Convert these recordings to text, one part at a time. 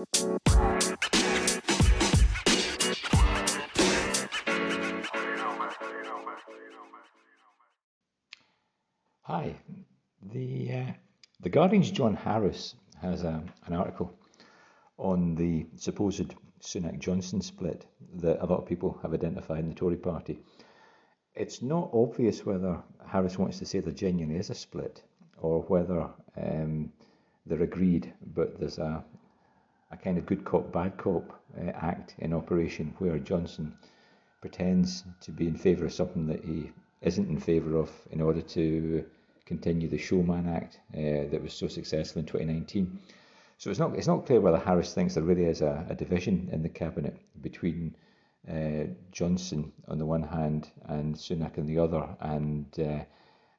Hi, the uh, the Guardian's John Harris has a, an article on the supposed Sunak Johnson split that a lot of people have identified in the Tory party. It's not obvious whether Harris wants to say there genuinely is a split or whether um, they're agreed, but there's a, a kind of good cop, bad cop uh, act in operation where Johnson pretends to be in favour of something that he isn't in favour of in order to continue the Showman Act uh, that was so successful in 2019. So it's not it's not clear whether Harris thinks there really is a, a division in the cabinet between uh, Johnson on the one hand and Sunak on the other, and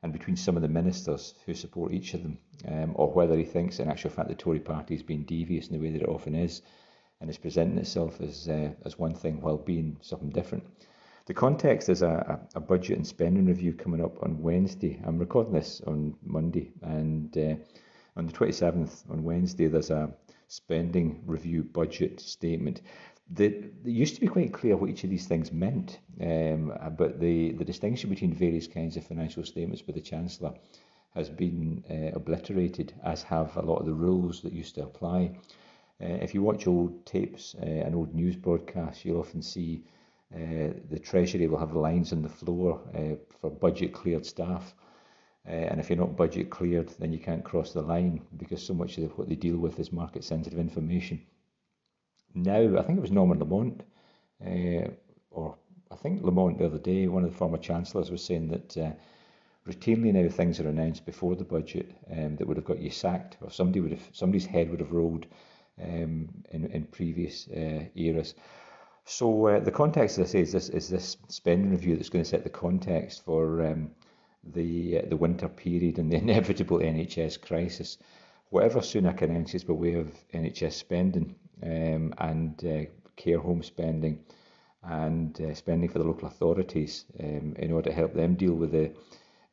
and between some of the ministers who support each of them, um, or whether he thinks, in actual fact, the Tory party has been devious in the way that it often is, and is presenting itself as uh, as one thing while being something different. The context is a, a, budget and spending review coming up on Wednesday. I'm recording this on Monday, and uh, on the 27th, on Wednesday, there's a spending review budget statement. That it used to be quite clear what each of these things meant, um, but the, the distinction between various kinds of financial statements by the Chancellor has been uh, obliterated, as have a lot of the rules that used to apply. Uh, if you watch old tapes uh, and old news broadcasts, you'll often see uh, the Treasury will have lines on the floor uh, for budget cleared staff. Uh, and if you're not budget cleared, then you can't cross the line because so much of what they deal with is market sensitive information. Now, I think it was Norman Lamont, uh, or I think Lamont the other day, one of the former chancellors was saying that uh, routinely now things are announced before the budget um, that would have got you sacked, or somebody would have somebody's head would have rolled um, in in previous uh, eras. So uh, the context, I say, is this is this spending review that's going to set the context for um, the uh, the winter period and the inevitable NHS crisis. Whatever Sunak announces by way of NHS spending um, and uh, care home spending and uh, spending for the local authorities um, in order to help them deal with the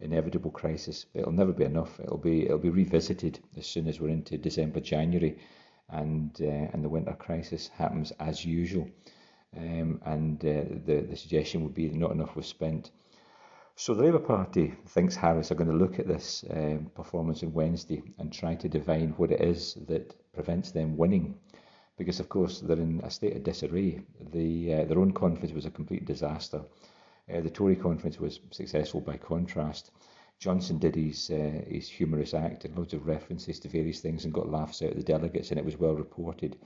inevitable crisis, it'll never be enough. It'll be it'll be revisited as soon as we're into December, January, and uh, and the winter crisis happens as usual um, and uh, the, the suggestion would be that not enough was spent. So the Labour Party thinks Harris are going to look at this um, performance on Wednesday and try to divine what it is that prevents them winning. Because of course they're in a state of disarray. The, uh, their own conference was a complete disaster. Uh, the Tory conference was successful by contrast. Johnson did his uh, his humorous act and loads of references to various things and got laughs out of the delegates, and it was well reported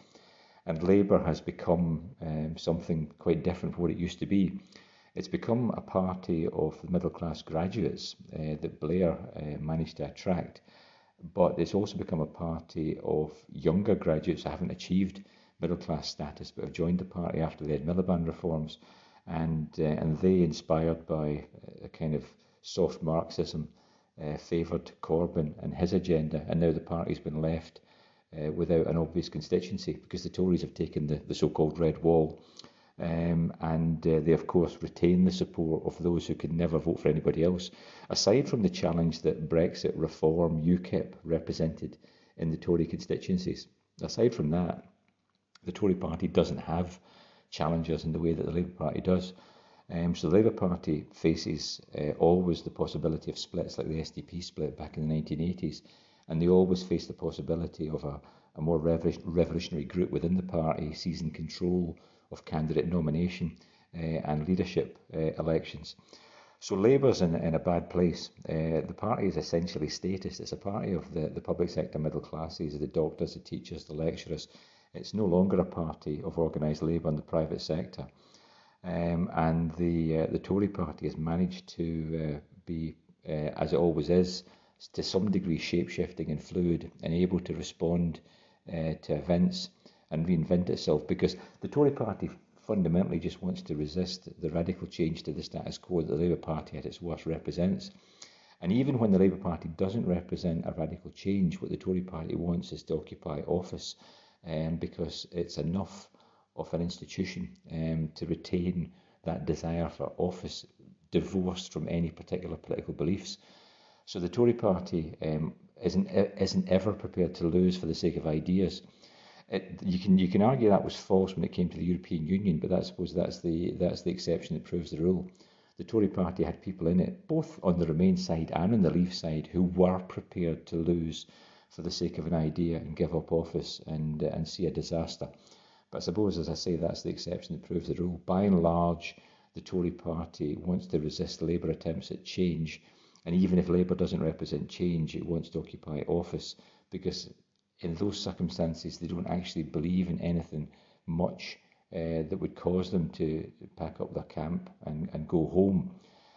and Labour has become um, something quite different from what it used to be. It's become a party of middle class graduates uh, that Blair uh, managed to attract, but it's also become a party of younger graduates who haven't achieved middle class status but have joined the party after the Ed Miliband reforms, and uh, and they, inspired by a kind of soft Marxism, uh, favoured Corbyn and his agenda, and now the party's been left uh, without an obvious constituency because the Tories have taken the, the so-called red wall um, and uh, they of course retain the support of those who could never vote for anybody else. Aside from the challenge that Brexit reform UKIP represented in the Tory constituencies, aside from that, the Tory party doesn't have challengers in the way that the Labour Party does. Um, so the Labour Party faces uh, always the possibility of splits like the SDP split back in the 1980s and they always face the possibility of a, a more revolutionary group within the party seizing control of candidate nomination uh, and leadership uh, elections. So Labour's in, in a bad place. Uh, the party is essentially statist. It's a party of the, the public sector middle classes, the doctors, the teachers, the lecturers. It's no longer a party of organised labour in the private sector. Um, and the uh, the Tory party has managed to uh, be, uh, as it always is, to some degree shape-shifting and fluid and able to respond to events and reinvent itself because the Tory party fundamentally just wants to resist the radical change to the status quo that the Labour Party at its worst represents. And even when the Labour Party doesn't represent a radical change, what the Tory party wants is to occupy office um, because it's enough of an institution um, to retain that desire for office divorced from any particular political beliefs. So the Tory party um, isn't isn't ever prepared to lose for the sake of ideas. It, you can you can argue that was false when it came to the European Union, but I suppose that's the that's the exception that proves the rule. The Tory party had people in it, both on the Remain side and on the Leave side, who were prepared to lose for the sake of an idea and give up office and and see a disaster. But I suppose, as I say, that's the exception that proves the rule. By and large, the Tory party wants to resist Labour attempts at change, and even if Labour doesn't represent change, it wants to occupy office because in those circumstances they don't actually believe in anything much uh, that would cause them to pack up their camp and, and go home.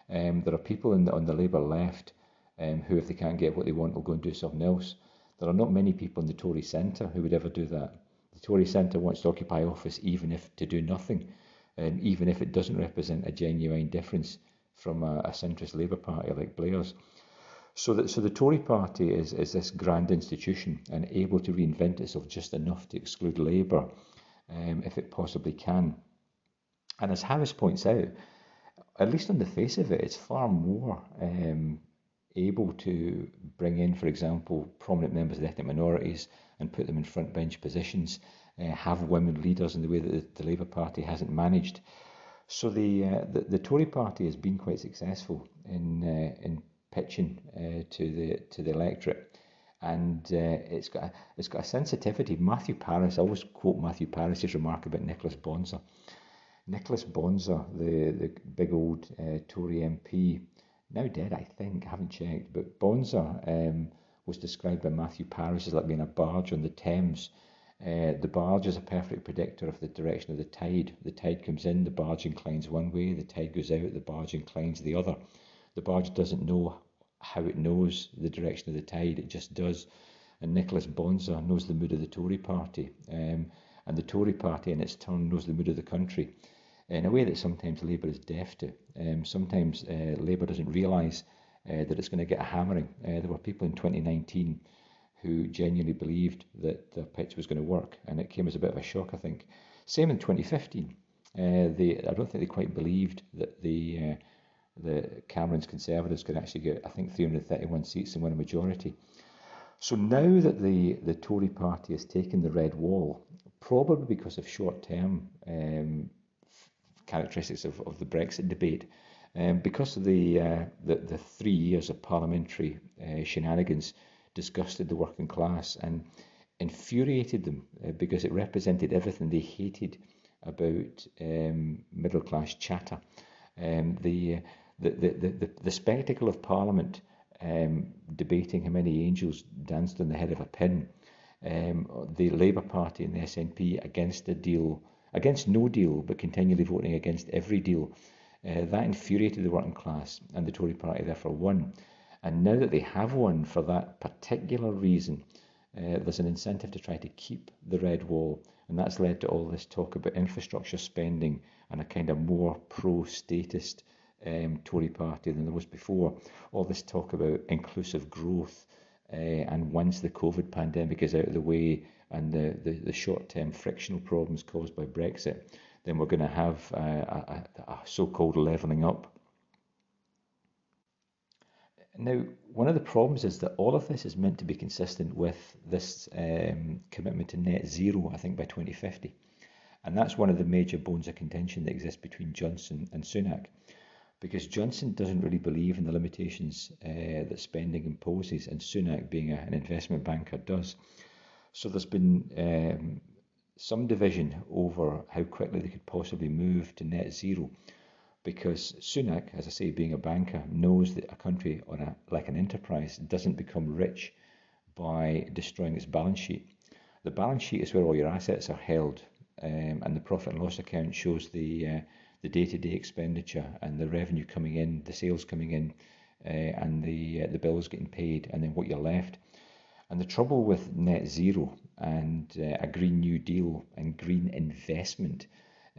Um, there are people the, on the Labour left um, who, if they can't get what they want, will go and do something else. There are not many people in the Tory centre who would ever do that. The Tory centre wants to occupy office even if to do nothing, and even if it doesn't represent a genuine difference from a, a centrist Labour Party like Blair's. So, that, so the Tory party is, is this grand institution and able to reinvent itself just enough to exclude Labour um, if it possibly can. And as Harris points out, at least on the face of it, it's far more um, able to bring in, for example, prominent members of ethnic minorities and put them in front bench positions, uh, have women leaders in the way that the, the Labour Party hasn't managed. So the, uh, the, the Tory Party has been quite successful in uh, in pitching uh, to the to the electorate, and uh, it's got a, it's got a sensitivity. Matthew Parris, I always quote Matthew Parris's remark about Nicholas Bonsor. Nicholas Bonsor, the the big old uh, Tory MP, now dead, I think. I haven't checked, but Bonsor um, was described by Matthew Parris as like being a barge on the Thames. Uh, the barge is a perfect predictor of the direction of the tide. The tide comes in, the barge inclines one way, the tide goes out, the barge inclines the other. The barge doesn't know how it knows the direction of the tide, it just does. And Nicholas Bonsor knows the mood of the Tory party, um, and the Tory party in its turn knows the mood of the country in a way that sometimes Labour is deaf to. Um, sometimes uh, Labour doesn't realise uh, that it's going to get a hammering. Uh, there were people in 2019 who genuinely believed that the pitch was going to work, and it came as a bit of a shock, I think. Same in 2015. Uh, they, I don't think they quite believed that the uh, the Cameron's Conservatives could actually get, I think, 331 seats and win a majority. So now that the, the Tory party has taken the red wall, probably because of short-term um, characteristics of, of the Brexit debate, um, because of the, uh, the, the three years of parliamentary uh, shenanigans, disgusted the working class and infuriated them uh, because it represented everything they hated about um, middle class chatter. Um, the, the, the, the, the spectacle of Parliament um, debating how many angels danced on the head of a pin, um, the Labour Party and the SNP against a deal, against no deal, but continually voting against every deal, uh, that infuriated the working class, and the Tory Party therefore won. And now that they have won for that particular reason, uh, there's an incentive to try to keep the red wall, and that's led to all this talk about infrastructure spending and a kind of more pro-statist um, Tory party than there was before. All this talk about inclusive growth, uh, and once the COVID pandemic is out of the way and the, the, the short-term frictional problems caused by Brexit, then we're going to have a, a so-called levelling up. Now, one of the problems is that all of this is meant to be consistent with this um, commitment to net zero, I think, by 2050. And that's one of the major bones of contention that exists between Johnson and Sunak because Johnson doesn't really believe in the limitations uh, that spending imposes, and Sunak, being a, an investment banker, does. So there's been um, some division over how quickly they could possibly move to net zero, because Sunak, as I say, being a banker, knows that a country on a like an enterprise doesn't become rich by destroying its balance sheet. The balance sheet is where all your assets are held, um, and the profit and loss account shows the uh, the day-to-day expenditure and the revenue coming in, the sales coming in, uh, and the uh, the bills getting paid, and then what you're left. And the trouble with net zero and uh, a green new deal and green investment,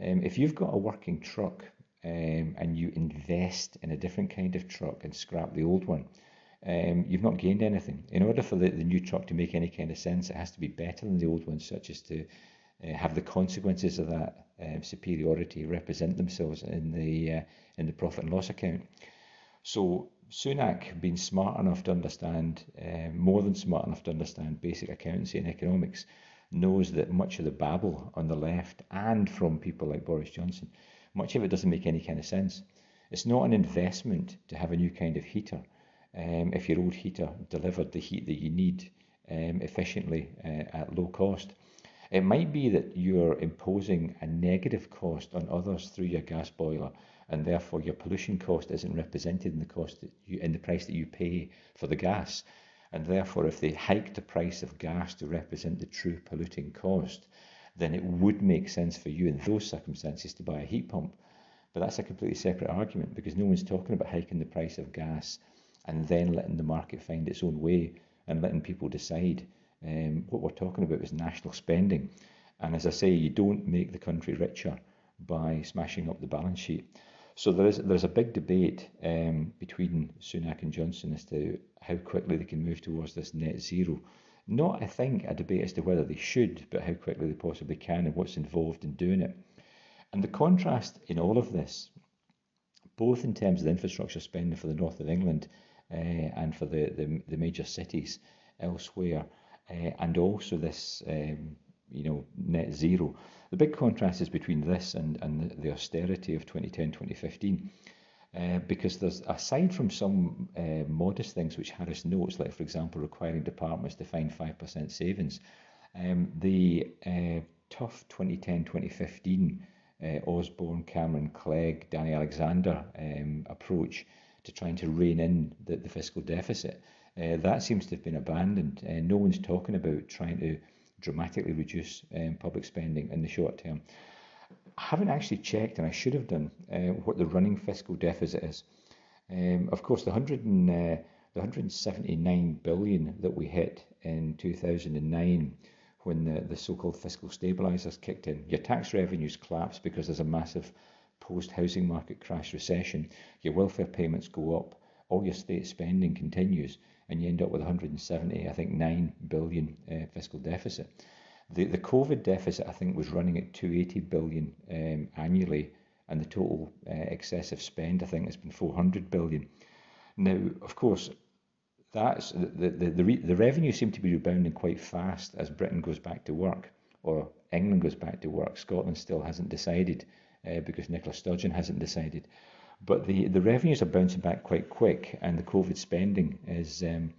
um, if you've got a working truck um, and you invest in a different kind of truck and scrap the old one, um, you've not gained anything. In order for the, the new truck to make any kind of sense, it has to be better than the old one, such as to uh, have the consequences of that uh, superiority represent themselves in the uh, in the profit and loss account. So Sunak, being smart enough to understand, uh, more than smart enough to understand basic accountancy and economics, knows that much of the babble on the left and from people like Boris Johnson, much of it doesn't make any kind of sense. It's not an investment to have a new kind of heater um, if your old heater delivered the heat that you need um, efficiently uh, at low cost. It might be that you're imposing a negative cost on others through your gas boiler, and therefore your pollution cost isn't represented in the cost that you, in the price that you pay for the gas. And therefore, if they hike the price of gas to represent the true polluting cost, then it would make sense for you in those circumstances to buy a heat pump. But that's a completely separate argument because no one's talking about hiking the price of gas and then letting the market find its own way and letting people decide. Um, what we're talking about is national spending. And as I say, you don't make the country richer by smashing up the balance sheet. So there is there's a big debate um, between Sunak and Johnson as to how quickly they can move towards this net zero. Not, I think, a debate as to whether they should, but how quickly they possibly can and what's involved in doing it. And the contrast in all of this, both in terms of infrastructure spending for the north of England uh, and for the, the, the, major cities elsewhere, uh, and also this, um, you know, net zero. The big contrast is between this and, and the austerity of 2010 2015. Uh, because there's aside from some uh, modest things which Harris notes, like for example requiring departments to find five percent savings, um, the uh, tough 2010-2015 uh, Osborne, Cameron, Clegg, Danny Alexander um, approach to trying to rein in the, the fiscal deficit, uh, that seems to have been abandoned. no one's talking about trying to dramatically reduce um, public spending in the short term. I haven't actually checked, and I should have done, uh, what the running fiscal deficit is. Um, of course, the, 100 and, uh, the 179 billion that we hit in 2009 when the, the so-called fiscal stabilisers kicked in, your tax revenues collapse because there's a massive post-housing market crash recession, your welfare payments go up, all your state spending continues, and you end up with 170, I think, 9 billion uh, fiscal deficit. The, the COVID deficit, I think, was running at 280 billion um, annually, and the total uh, excessive spend, I think, has been 400 billion. Now, of course, that's the the the, re, the revenue seem to be rebounding quite fast as Britain goes back to work, or England goes back to work. Scotland still hasn't decided uh, because Nicola Sturgeon hasn't decided. But the, the revenues are bouncing back quite quick, and the COVID spending is um,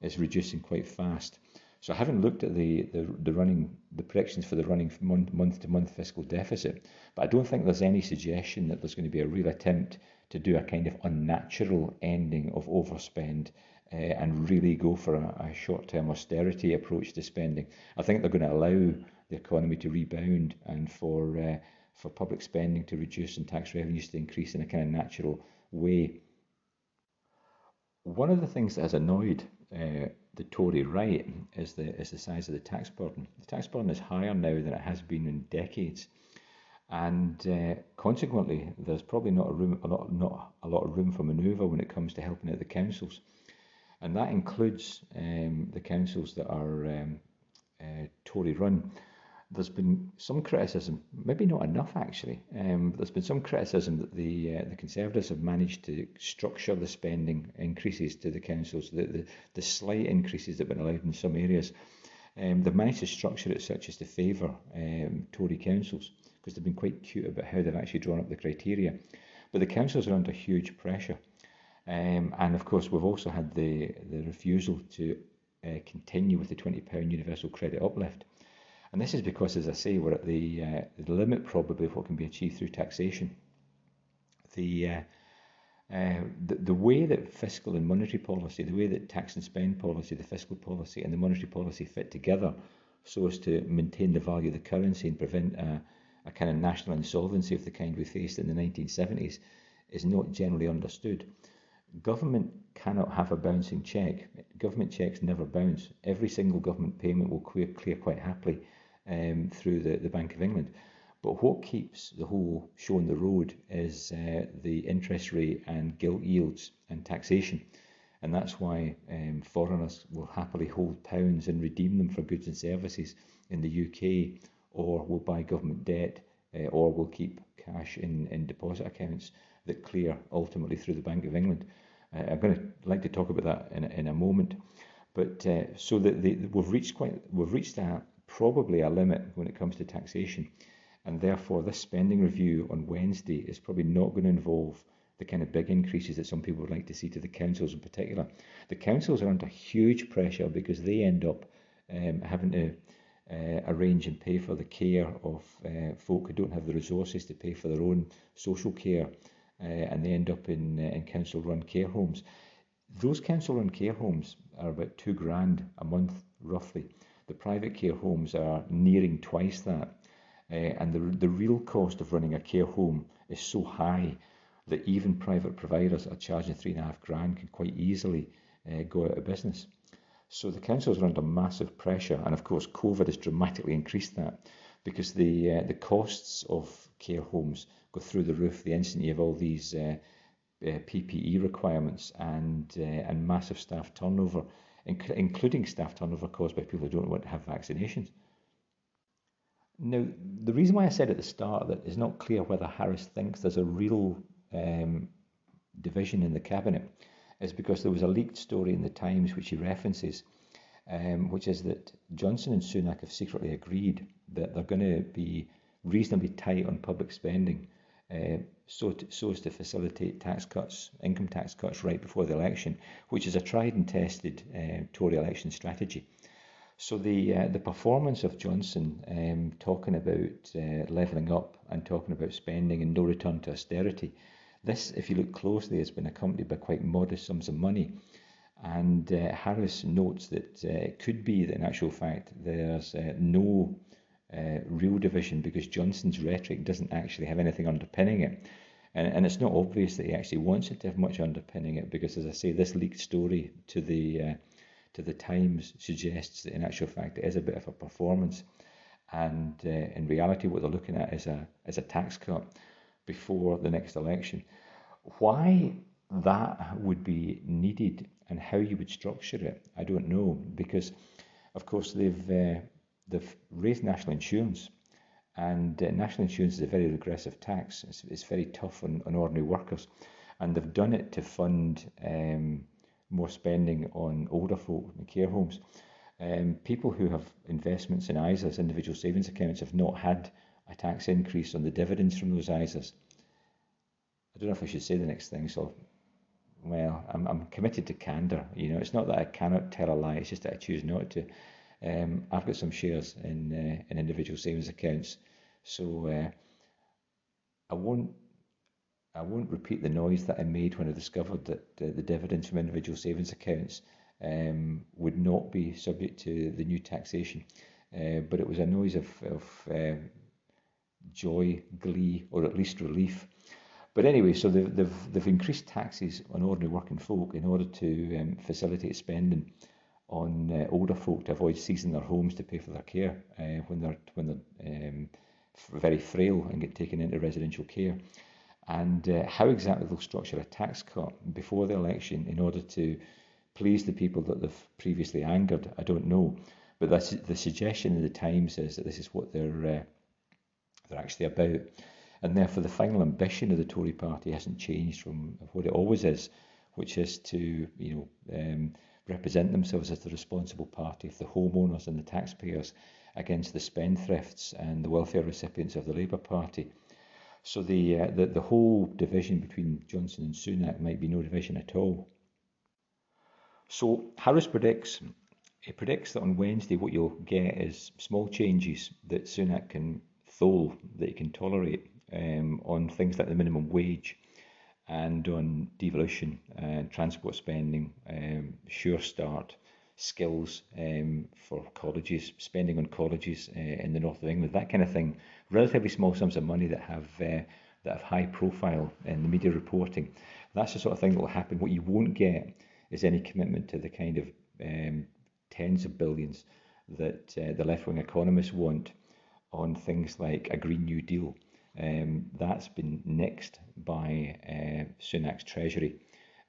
is reducing quite fast. So I haven't looked at the, the, the running the predictions for the running month, to month fiscal deficit, but I don't think there's any suggestion that there's going to be a real attempt to do a kind of unnatural ending of overspend uh, and really go for a, a short term austerity approach to spending. I think they're going to allow the economy to rebound and for uh, for public spending to reduce and tax revenues to increase in a kind of natural way. One of the things that has annoyed uh, the Tory right is the is the size of the tax burden. The tax burden is higher now than it has been in decades, and uh, consequently, there's probably not a room a lot not a lot of room for manoeuvre when it comes to helping out the councils, and that includes um, the councils that are um, uh, Tory run there's been some criticism, maybe not enough actually. Um, there's been some criticism that the uh, the Conservatives have managed to structure the spending increases to the councils, the, the, the slight increases that have been allowed in some areas. Um, they've managed to structure it such as to favour um, Tory councils because they've been quite cute about how they've actually drawn up the criteria. But the councils are under huge pressure. Um, and of course, we've also had the, the refusal to uh, continue with the £20 universal credit uplift. And this is because, as I say, we're at the, uh, the limit probably of what can be achieved through taxation. The, uh, uh, the, the way that fiscal and monetary policy, the way that tax and spend policy, the fiscal policy and the monetary policy fit together so as to maintain the value of the currency and prevent a, a kind of national insolvency of the kind we faced in the 1970s is not generally understood. Government cannot have a bouncing check. Government checks never bounce. Every single government payment will clear, clear quite happily um, through the, the Bank of England. But what keeps the whole show on the road is uh, the interest rate and gilt yields and taxation. And that's why um, foreigners will happily hold pounds and redeem them for goods and services in the UK, or will buy government debt, uh, or will keep cash in, in deposit accounts that clear ultimately through the Bank of England. Uh, I'm going to like to talk about that in, in a moment. But uh, so that we've reached quite we've reached a probably a limit when it comes to taxation. And therefore, this spending review on Wednesday is probably not going to involve the kind of big increases that some people would like to see to the councils in particular. The councils are under huge pressure because they end up um, having to uh, arrange and pay for the care of uh, folk who don't have the resources to pay for their own social care, uh, and they end up in, uh, in council-run care homes. Those council-run care homes are about two grand a month, roughly. The private care homes are nearing twice that, uh, and the the real cost of running a care home is so high that even private providers are charging three and a half grand can quite easily uh, go out of business. So the councils are under massive pressure, and of course, COVID has dramatically increased that because the uh, the costs of care homes go through the roof the instant you have all these uh, uh, PPE requirements and and massive staff turnover, inc- including staff turnover caused by people who don't want to have vaccinations. Now, the reason why I said at the start that it's not clear whether Harris thinks there's a real um, division in the cabinet is because there was a leaked story in the Times which he references, um, which is that Johnson and Sunak have secretly agreed that they're going to be reasonably tight on public spending so, to, so as to facilitate tax cuts, income tax cuts right before the election, which is a tried and tested uh, Tory election strategy. So the uh, the performance of Johnson um, talking about uh, levelling up and talking about spending and no return to austerity this, if you look closely, has been accompanied by quite modest sums of money. And uh, Harris notes that uh, it could be that in actual fact there's uh, no uh, real division because Johnson's rhetoric doesn't actually have anything underpinning it. And, and it's not obvious that he actually wants it to have much underpinning it because, as I say, this leaked story to the uh, to the Times suggests that in actual fact it is a bit of a performance. And uh, in reality, what they're looking at is a is a tax cut before the next election. Why that would be needed and how you would structure it, I don't know, because of course they've uh, they've raised national insurance, and uh, national insurance is a very regressive tax. It's, it's very tough on, on ordinary workers, and they've done it to fund um, more spending on older folk in care homes. Um, people who have investments in ISAs, individual savings accounts, have not had a tax increase on the dividends from those ISAs. I don't know if I should say the next thing, so well, I'm, I'm committed to candour. You know, it's not that I cannot tell a lie; it's just that I choose not to. Um, I've got some shares in uh, in individual savings accounts, so uh, I won't I won't repeat the noise that I made when I discovered that the, the dividends from individual savings accounts um, would not be subject to the new taxation. Uh, but it was a noise of, of um, joy, glee, or at least relief. But anyway, so they've, they've, they've increased taxes on ordinary working folk in order to um, facilitate spending on uh, older folk to avoid seizing their homes to pay for their care uh, when they're when they're um, very frail and get taken into residential care. And uh, how exactly they'll structure a tax cut before the election in order to please the people that they've previously angered, I don't know. But that's the suggestion in the Times is that this is what they're uh, they're actually about. And therefore, the final ambition of the Tory party hasn't changed from what it always is, which is to, you know, um, represent themselves as the responsible party of the homeowners and the taxpayers against the spendthrifts and the welfare recipients of the Labour Party. So the, uh, the the whole division between Johnson and Sunak might be no division at all. So Harris predicts he predicts that on Wednesday what you'll get is small changes that Sunak can thole that he can tolerate um, on things like the minimum wage and on devolution and transport spending, um, sure start, skills um, for colleges, spending on colleges uh, in the north of England, that kind of thing. Relatively small sums of money that have uh, that have high profile in the media reporting. That's the sort of thing that will happen. What you won't get is any commitment to the kind of um, tens of billions that uh, the left wing economists want on things like a Green New Deal. Um, that's been nixed by uh, Sunak's Treasury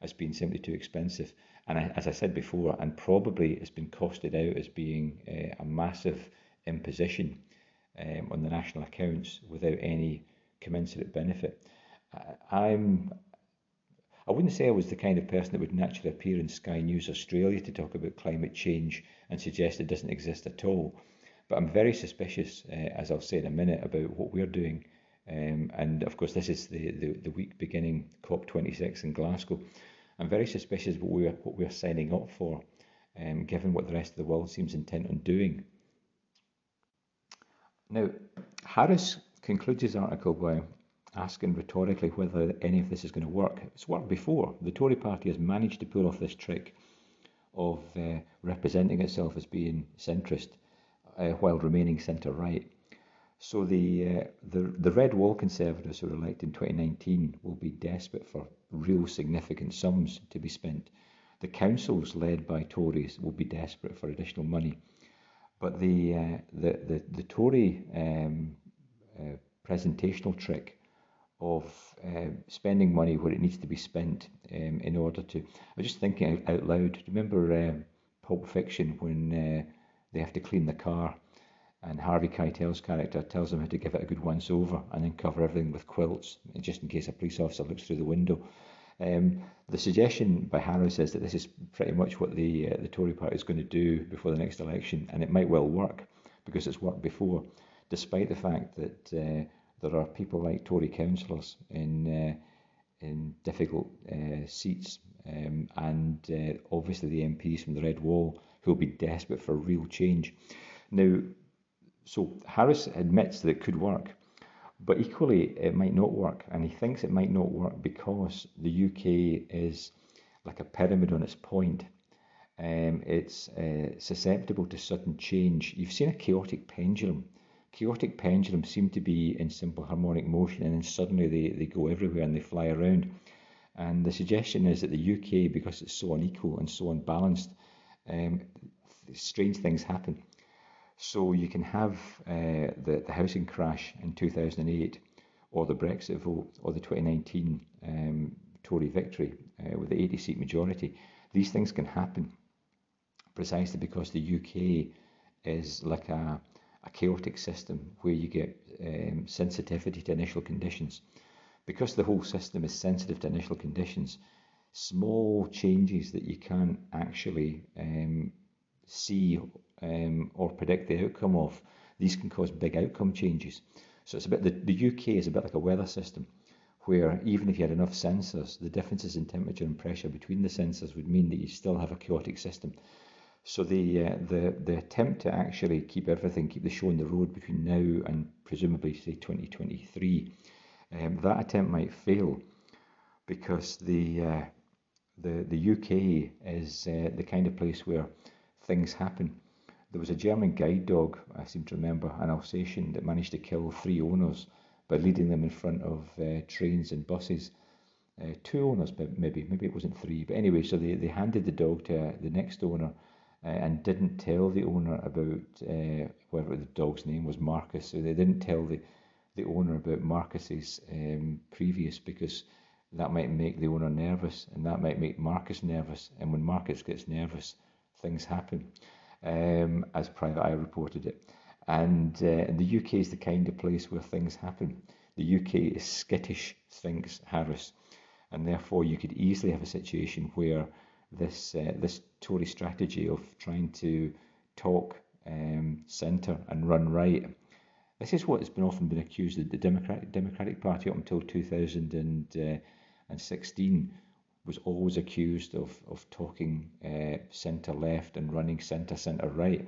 as being simply too expensive. And I, as I said before, and probably it's been costed out as being uh, a massive imposition um, on the national accounts without any commensurate benefit. I, I'm I wouldn't say I was the kind of person that would naturally appear in Sky News Australia to talk about climate change and suggest it doesn't exist at all. But I'm very suspicious, uh, as I'll say in a minute, about what we're doing. Um, and of course, this is the, the, the week beginning COP26 in Glasgow. I'm very suspicious what we're, what we're signing up for, um, given what the rest of the world seems intent on doing. Now, Harris concludes his article by asking rhetorically whether any of this is going to work. It's worked before. The Tory party has managed to pull off this trick of uh, representing itself as being centrist uh, while remaining centre right. So the, uh, the the red wall Conservatives who were elected in 2019 will be desperate for real significant sums to be spent. The councils led by Tories will be desperate for additional money, but the uh, the, the the Tory um, uh, presentational trick of uh, spending money where it needs to be spent um, in order to. I was just thinking out loud. Do you remember um, Pulp Fiction when uh, they have to clean the car and Harvey Keitel's character tells him how to give it a good once over and then cover everything with quilts, just in case a police officer looks through the window. Um, the suggestion by Harris says that this is pretty much what the uh, the Tory party is going to do before the next election, and it might well work because it's worked before, despite the fact that uh, there are people like Tory councillors in uh, in difficult uh, seats, um, and uh, obviously the MPs from the Red Wall who will be desperate for real change. Now, so Harris admits that it could work, but equally it might not work, and he thinks it might not work because the UK is like a pyramid on its point. Um, it's uh, susceptible to sudden change. You've seen a chaotic pendulum chaotic pendulums seem to be in simple harmonic motion and then suddenly they, they go everywhere and they fly around. And the suggestion is that the UK, because it's so unequal and so unbalanced, um, strange things happen. So you can have uh, the, the housing crash in 2008, or the Brexit vote, or the 2019 um, Tory victory uh, with the 80 seat majority. These things can happen precisely because the UK is like a, a chaotic system where you get um, sensitivity to initial conditions. Because the whole system is sensitive to initial conditions, small changes that you can't actually um, see um, or predict the outcome of, these can cause big outcome changes. So it's a bit the, the UK is a bit like a weather system, where even if you had enough sensors, the differences in temperature and pressure between the sensors would mean that you still have a chaotic system. So the, uh, the, the attempt to actually keep everything, keep the show on the road between now and presumably say 2023, um, that attempt might fail because the, uh, the, the UK is uh, the kind of place where things happen. There was a German guide dog, I seem to remember, an Alsatian that managed to kill three owners by leading them in front of uh, trains and buses. Uh, two owners, but maybe, maybe it wasn't three. But anyway, so they, they handed the dog to uh, the next owner uh, and didn't tell the owner about uh, whatever the dog's name was, Marcus. So they didn't tell the, the owner about Marcus's um, previous because that might make the owner nervous and that might make Marcus nervous. And when Marcus gets nervous, things happen, um, as Private Eye reported it. And, uh, the UK is the kind of place where things happen. The UK is skittish, thinks Harris. And therefore, you could easily have a situation where this uh, this Tory strategy of trying to talk um, centre and run right. This is what has been often been accused of the Democratic Democratic Party up until 2016 was always accused of of talking uh, centre left and running centre centre right,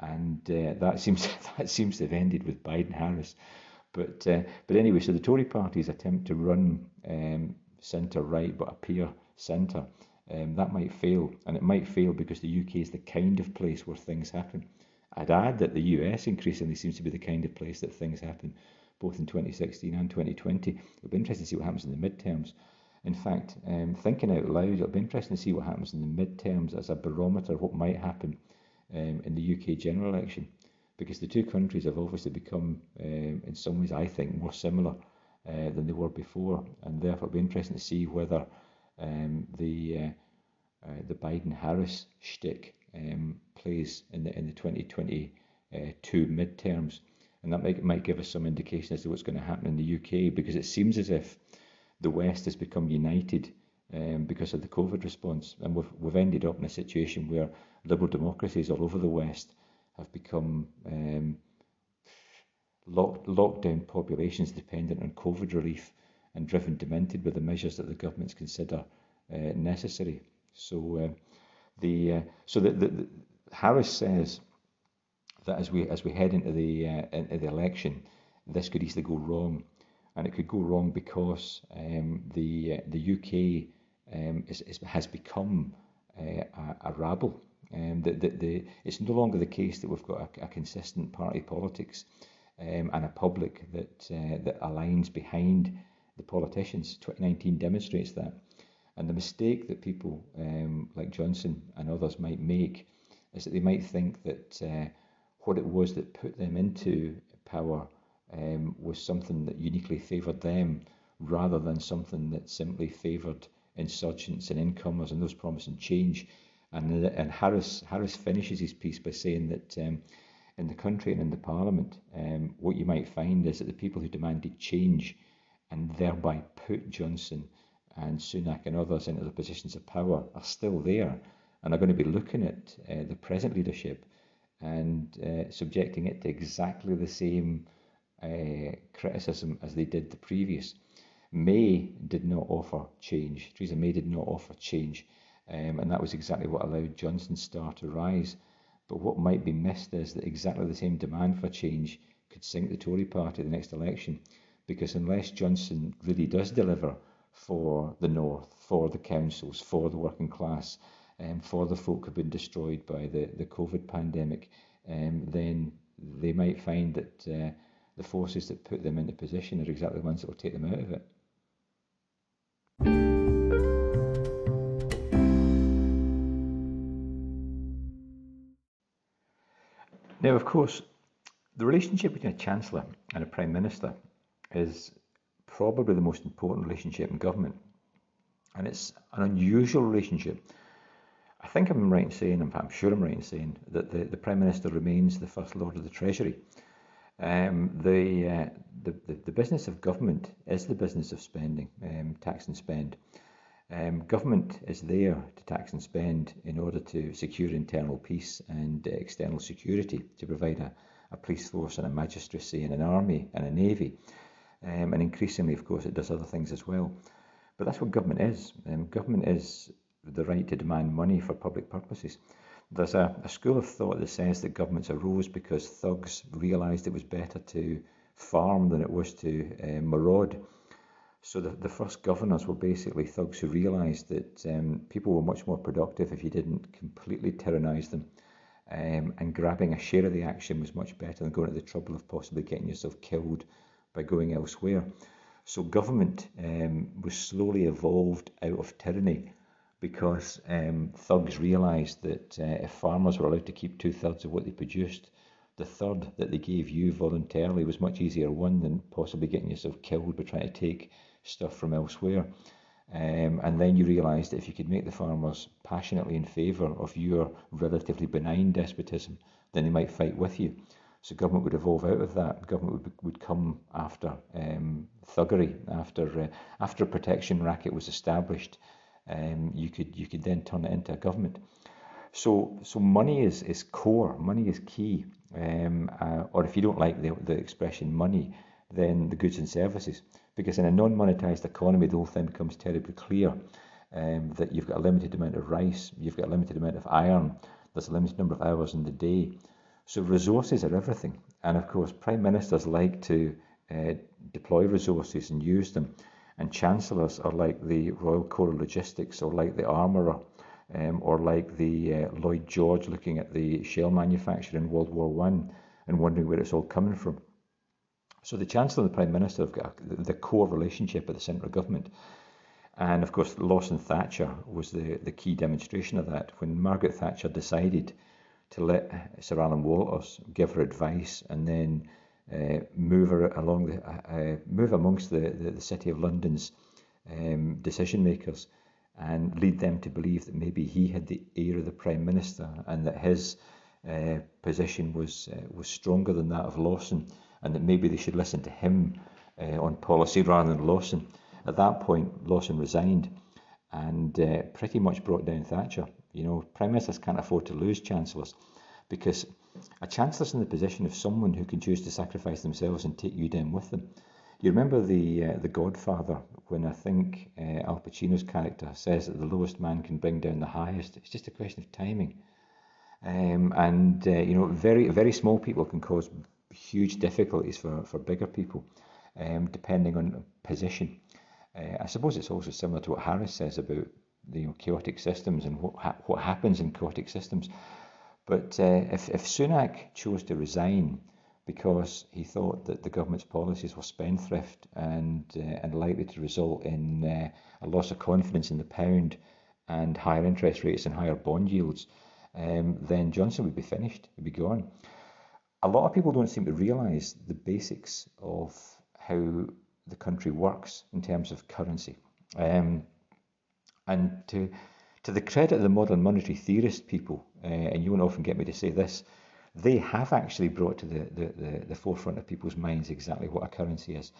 and uh, that seems that seems to have ended with Biden Harris. But uh, but anyway, so the Tory party's attempt to run um, centre right but appear centre um, that might fail. And it might fail because the UK is the kind of place where things happen. I'd add that the US increasingly seems to be the kind of place that things happen, both in 2016 and 2020. It'll be interesting to see what happens in the midterms. In fact, um, thinking out loud, it'll be interesting to see what happens in the midterms as a barometer of what might happen um, in the UK general election. Because the two countries have obviously become, um, in some ways, I think, more similar uh, than they were before. And therefore, it'll be interesting to see whether um, the uh, uh, the Biden Harris shtick um, plays in the in the 2022 midterms, and that might might give us some indication as to what's going to happen in the UK because it seems as if the West has become united um, because of the COVID response, and we've we've ended up in a situation where liberal democracies all over the West have become um, locked down populations dependent on COVID relief and driven demented with the measures that the governments consider uh, necessary. So uh, the uh, so the, the, the, Harris says that as we as we head into the uh, into the election, this could easily go wrong, and it could go wrong because um, the uh, the UK um, is, is, has become uh, a, a rabble. Um, the, the, the, it's no longer the case that we've got a, a consistent party politics um, and a public that uh, that aligns behind the politicians. 2019 demonstrates that. And the mistake that people um, like Johnson and others might make is that they might think that uh, what it was that put them into power um, was something that uniquely favoured them rather than something that simply favoured insurgents and incomers and those promising change. And, and Harris, Harris finishes his piece by saying that um, in the country and in the parliament, um, what you might find is that the people who demanded change and thereby put Johnson and Sunak and others into the positions of power are still there and are going to be looking at uh, the present leadership and uh, subjecting it to exactly the same uh, criticism as they did the previous. May did not offer change. Theresa May did not offer change, um, and that was exactly what allowed Johnson's star to rise. But what might be missed is that exactly the same demand for change could sink the Tory party at the next election, because unless Johnson really does deliver for the North, for the councils, for the working class, um, for the folk who've been destroyed by the, the COVID pandemic, um, then they might find that uh, the forces that put them into position are exactly the ones that will take them out of it. Now, of course, the relationship between a Chancellor and a Prime Minister is probably the most important relationship in government. And it's an unusual relationship. I think I'm right in saying, in fact, I'm sure I'm right in saying, that the, the Prime Minister remains the First Lord of the Treasury. Um, the, uh, the, the, the, business of government is the business of spending, um, tax and spend. Um, government is there to tax and spend in order to secure internal peace and uh, external security, to provide a, a police force and a magistracy and an army and a navy. Um, and increasingly, of course, it does other things as well. But that's what government is. Um, government is the right to demand money for public purposes. There's a, a school of thought that says that governments arose because thugs realised it was better to farm than it was to uh, maraud. So the, the first governors were basically thugs who realised that um, people were much more productive if you didn't completely tyrannise them. Um, and grabbing a share of the action was much better than going to the trouble of possibly getting yourself killed by going elsewhere. So government um, was slowly evolved out of tyranny because um, thugs realised that uh, if farmers were allowed to keep two thirds of what they produced, the third that they gave you voluntarily was much easier won than possibly getting yourself killed by trying to take stuff from elsewhere. Um, and then you realised that if you could make the farmers passionately in favour of your relatively benign despotism, then they might fight with you. So government would evolve out of that. Government would, would come after um, thuggery, after uh, after a protection racket was established. Um, you could you could then turn it into a government. So so money is is core. Money is key. Um, uh, or if you don't like the the expression money, then the goods and services. Because in a non-monetized economy, the whole thing becomes terribly clear. Um, that you've got a limited amount of rice, you've got a limited amount of iron, there's a limited number of hours in the day. So resources are everything. And of course, prime ministers like to uh, deploy resources and use them. And chancellors are like the Royal Corps of Logistics or like the armourer um, or like the uh, Lloyd George looking at the shell manufacture in World War One and wondering where it's all coming from. So the Chancellor and the Prime Minister have got the core relationship at the centre of government. And of course, Lawson Thatcher was the, the key demonstration of that. When Margaret Thatcher decided to let Sir Alan Walters give her advice and then uh, move along the uh, move amongst the, the, the, City of London's um, decision makers and lead them to believe that maybe he had the ear of the Prime Minister and that his uh, position was uh, was stronger than that of Lawson and that maybe they should listen to him uh, on policy rather than Lawson. At that point, Lawson resigned and uh, pretty much brought down Thatcher. You know, prime ministers can't afford to lose chancellors because a chancellor's in the position of someone who can choose to sacrifice themselves and take you down with them. You remember the uh, the Godfather when I think uh, Al Pacino's character says that the lowest man can bring down the highest. It's just a question of timing, um, and uh, you know, very very small people can cause huge difficulties for for bigger people, um, depending on position. Uh, I suppose it's also similar to what Harris says about the you know, chaotic systems and what ha- what happens in chaotic systems. But uh, if if Sunak chose to resign because he thought that the government's policies were spendthrift and uh, and likely to result in uh, a loss of confidence in the pound and higher interest rates and higher bond yields, um, then Johnson would be finished, would be gone. A lot of people don't seem to realise the basics of how the country works in terms of currency. Um, and to to the credit of the modern monetary theorist people, uh, and you won't often get me to say this, they have actually brought to the, the, the, the forefront of people's minds exactly what a currency is.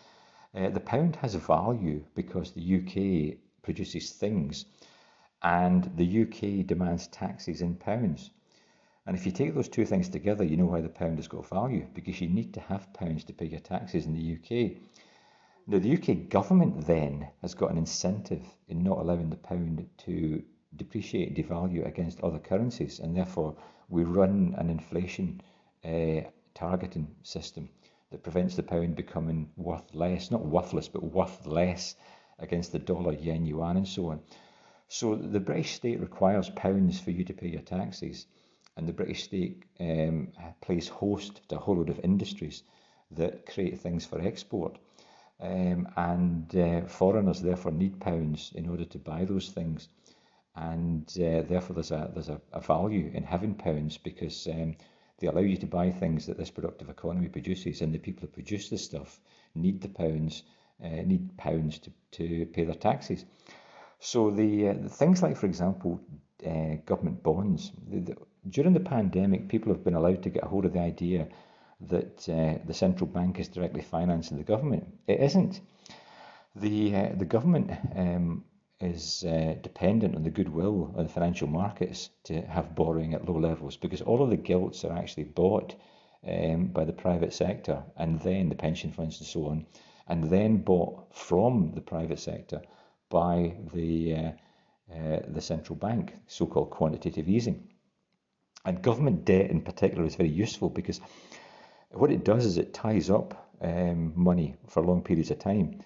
Uh, the pound has value because the UK produces things and the UK demands taxes in pounds. And if you take those two things together, you know why the pound has got value because you need to have pounds to pay your taxes in the UK. Now, the UK government then has got an incentive in not allowing the pound to depreciate, devalue against other currencies, and therefore we run an inflation uh, targeting system that prevents the pound becoming worth less, not worthless, but worth less against the dollar, yen, yuan, and so on. So the British state requires pounds for you to pay your taxes, and the British state um, plays host to a whole load of industries that create things for export. Um, and uh, foreigners therefore need pounds in order to buy those things and uh, therefore there's a there's a, a, value in having pounds because um, they allow you to buy things that this productive economy produces, and the people who produce the stuff need the pounds, uh, need pounds to, to pay their taxes. So the, uh, the things like, for example, uh, government bonds. The, the, during the pandemic, people have been allowed to get a hold of the idea that uh, the central bank is directly financing the government. It isn't. The uh, the government um, is uh, dependent on the goodwill of the financial markets to have borrowing at low levels because all of the gilts are actually bought um, by the private sector and then the pension funds and so on, and then bought from the private sector by the uh, uh, the central bank, so-called quantitative easing. And government debt in particular is very useful because what it does is it ties up um, money for long periods of time.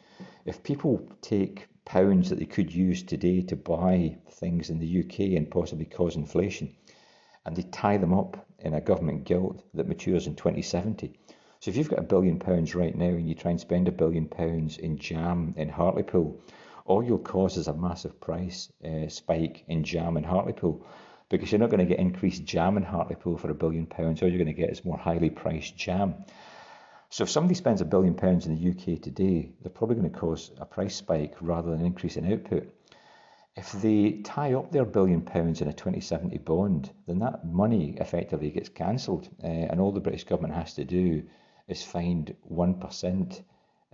If people take pounds that they could use today to buy things in the UK and possibly cause inflation. And they tie them up in a government gilt that matures in 2070. So if you've got a billion pounds right now and you try and spend a billion pounds in jam in Hartlepool, all you'll cause is a massive price uh, spike in jam in Hartlepool because you're not going to get increased jam in Hartlepool for a billion pounds. All you're going to get is more highly priced jam. So if somebody spends a billion pounds in the UK today, they're probably going to cause a price spike rather than an increase in output. If they tie up their billion pounds in a 2070 bond, then that money effectively gets cancelled, uh, and all the British government has to do is find 1%